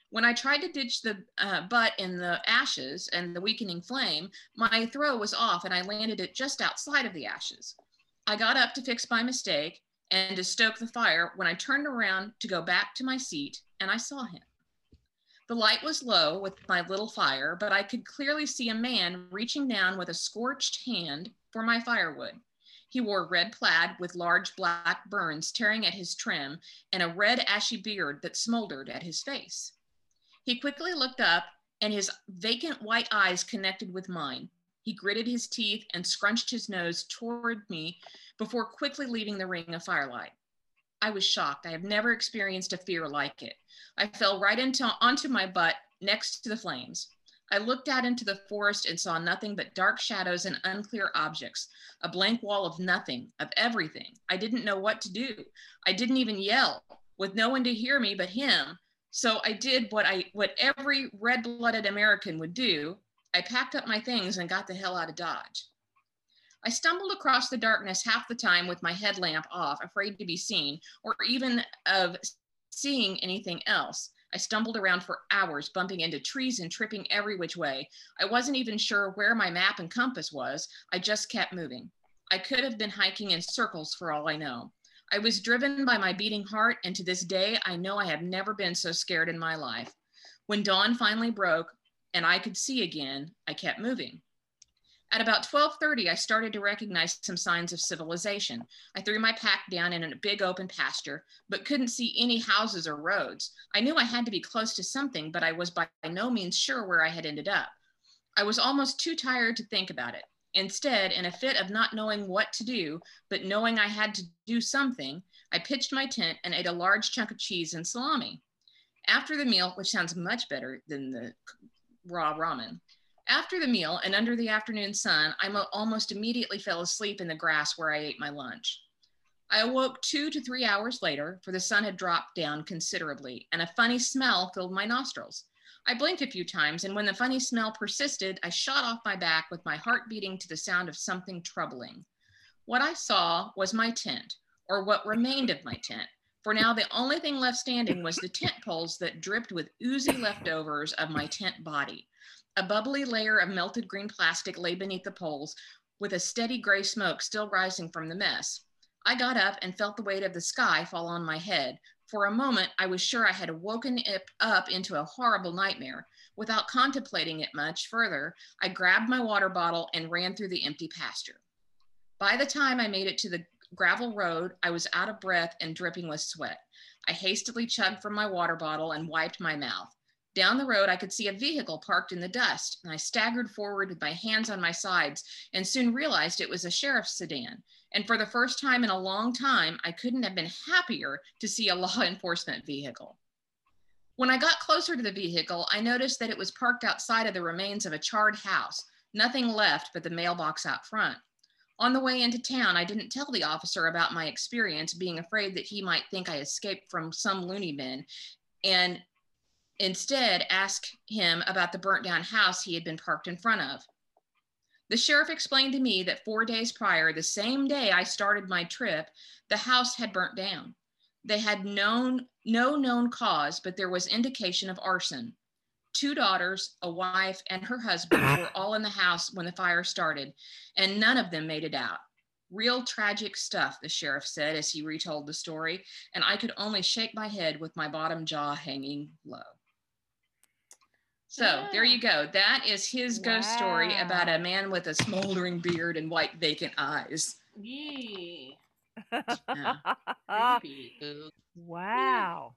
When I tried to ditch the uh, butt in the ashes and the weakening flame, my throw was off and I landed it just outside of the ashes. I got up to fix my mistake and to stoke the fire when I turned around to go back to my seat and I saw him. The light was low with my little fire, but I could clearly see a man reaching down with a scorched hand for my firewood. He wore red plaid with large black burns tearing at his trim and a red ashy beard that smoldered at his face. He quickly looked up and his vacant white eyes connected with mine. He gritted his teeth and scrunched his nose toward me before quickly leaving the ring of firelight. I was shocked. I have never experienced a fear like it. I fell right into, onto my butt next to the flames. I looked out into the forest and saw nothing but dark shadows and unclear objects, a blank wall of nothing, of everything. I didn't know what to do. I didn't even yell, with no one to hear me but him. So I did what I what every red-blooded American would do. I packed up my things and got the hell out of Dodge. I stumbled across the darkness half the time with my headlamp off, afraid to be seen, or even of seeing anything else. I stumbled around for hours, bumping into trees and tripping every which way. I wasn't even sure where my map and compass was. I just kept moving. I could have been hiking in circles for all I know. I was driven by my beating heart, and to this day, I know I have never been so scared in my life. When dawn finally broke and I could see again, I kept moving. At about 12:30, I started to recognize some signs of civilization. I threw my pack down in a big open pasture, but couldn't see any houses or roads. I knew I had to be close to something, but I was by no means sure where I had ended up. I was almost too tired to think about it. Instead, in a fit of not knowing what to do, but knowing I had to do something, I pitched my tent and ate a large chunk of cheese and salami. After the meal, which sounds much better than the raw ramen, after the meal and under the afternoon sun, I mo- almost immediately fell asleep in the grass where I ate my lunch. I awoke two to three hours later, for the sun had dropped down considerably, and a funny smell filled my nostrils. I blinked a few times, and when the funny smell persisted, I shot off my back with my heart beating to the sound of something troubling. What I saw was my tent, or what remained of my tent, for now the only thing left standing was the tent poles that dripped with oozy leftovers of my tent body. A bubbly layer of melted green plastic lay beneath the poles, with a steady gray smoke still rising from the mess. I got up and felt the weight of the sky fall on my head. For a moment, I was sure I had woken up into a horrible nightmare. Without contemplating it much further, I grabbed my water bottle and ran through the empty pasture. By the time I made it to the gravel road, I was out of breath and dripping with sweat. I hastily chugged from my water bottle and wiped my mouth. Down the road, I could see a vehicle parked in the dust, and I staggered forward with my hands on my sides and soon realized it was a sheriff's sedan. And for the first time in a long time, I couldn't have been happier to see a *laughs* law enforcement vehicle. When I got closer to the vehicle, I noticed that it was parked outside of the remains of a charred house, nothing left but the mailbox out front. On the way into town, I didn't tell the officer about my experience, being afraid that he might think I escaped from some loony bin, and instead asked him about the burnt down house he had been parked in front of. The sheriff explained to me that four days prior, the same day I started my trip, the house had burnt down. They had known no known cause, but there was indication of arson. Two daughters, a wife, and her husband were all in the house when the fire started, and none of them made it out. Real tragic stuff, the sheriff said as he retold the story, and I could only shake my head with my bottom jaw hanging low. So there you go. That is his ghost story about a man with a smoldering beard and white vacant eyes. Yee. Ah. *laughs* Ooh. wow.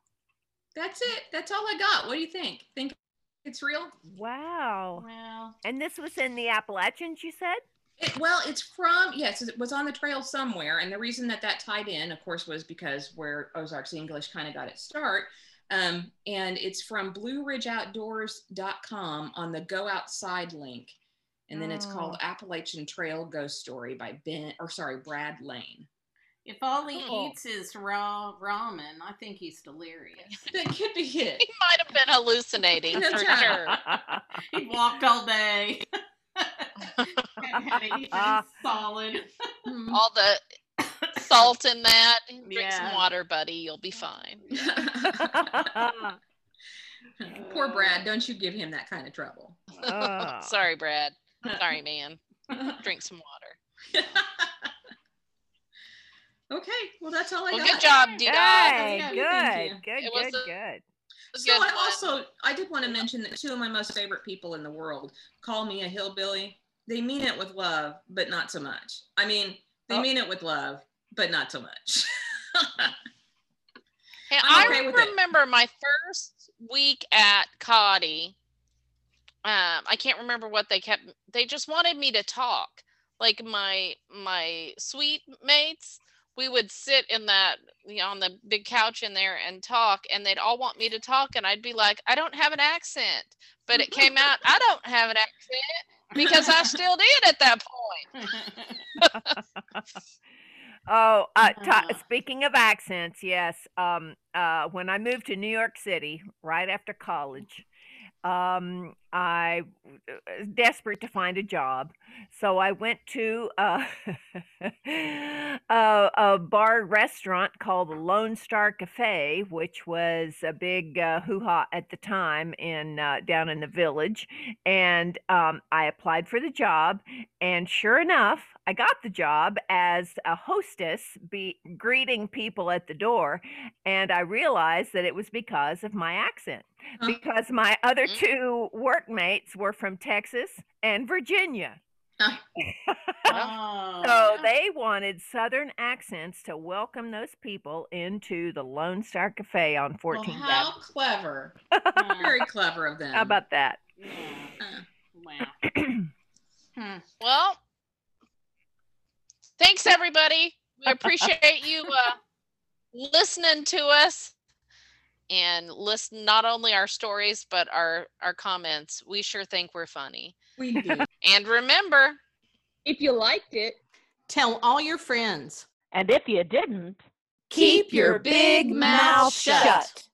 That's it. That's all I got. What do you think? Think it's real? Wow. Well, And this was in the Appalachians, you said? It, well, it's from yes, it was on the trail somewhere, and the reason that that tied in, of course, was because where Ozarks English kind of got its start. Um, and it's from BlueRidgeOutdoors.com on the Go Outside link, and then it's called Oh. Appalachian Trail Ghost Story by Ben, or sorry, Brad Lane. If all he Cool. eats is raw ramen, I think he's delirious. *laughs* That could be it. He might have been hallucinating for sure. *laughs* He walked all day. *laughs* Hadn't solid. Hmm. All the salt in that. Drink Yeah. some water, buddy. You'll be fine. Poor Brad. Don't you give him that kind of trouble. Oh. Sorry, Brad. Sorry, man. Drink some water. Okay, well that's all I Well, got. good job, D Dog. Hey, Thank good, you. good, It was good, a- good. So I also I did want to mention that two of my most favorite people in the world call me a hillbilly. They mean it with love, but not so much. I mean, they Oh. mean it with love, but not so much. *laughs* Hey, I'm I okay with it. remember my first week at Cody. Um, I can't remember what they kept. They just wanted me to talk. Like my my suite mates, we would sit in that you know, on the big couch in there and talk, and they'd all want me to talk, and I'd be like, I don't have an accent, but it came out, I don't have an accent because I still did at that point. *laughs* Oh, uh, ta- Uh-huh. speaking of accents, yes. Um, uh, when I moved to New York City right after college, um, I was desperate to find a job, So I went to uh, *laughs* a, a bar restaurant called the Lone Star Cafe, which was a big uh, hoo ha at the time in uh, down in the village. And um, I applied for the job, and sure enough, I got the job as a hostess, be greeting people at the door. And I realized that it was because of my accent, because my other two two workmates were from Texas and Virginia. Oh. *laughs* So they wanted Southern accents to welcome those people into the Lone Star Cafe on Well, 14th how clever. *laughs* Very clever of them. How about that? yeah. Uh, Wow. *clears throat* Hmm. Well, thanks everybody. We appreciate you uh, listening to us and listen not only our stories but our our comments. We sure think we're funny. we *laughs* do. And remember, If you liked it, Tell all your friends. And if you didn't, Keep your big mouth shut.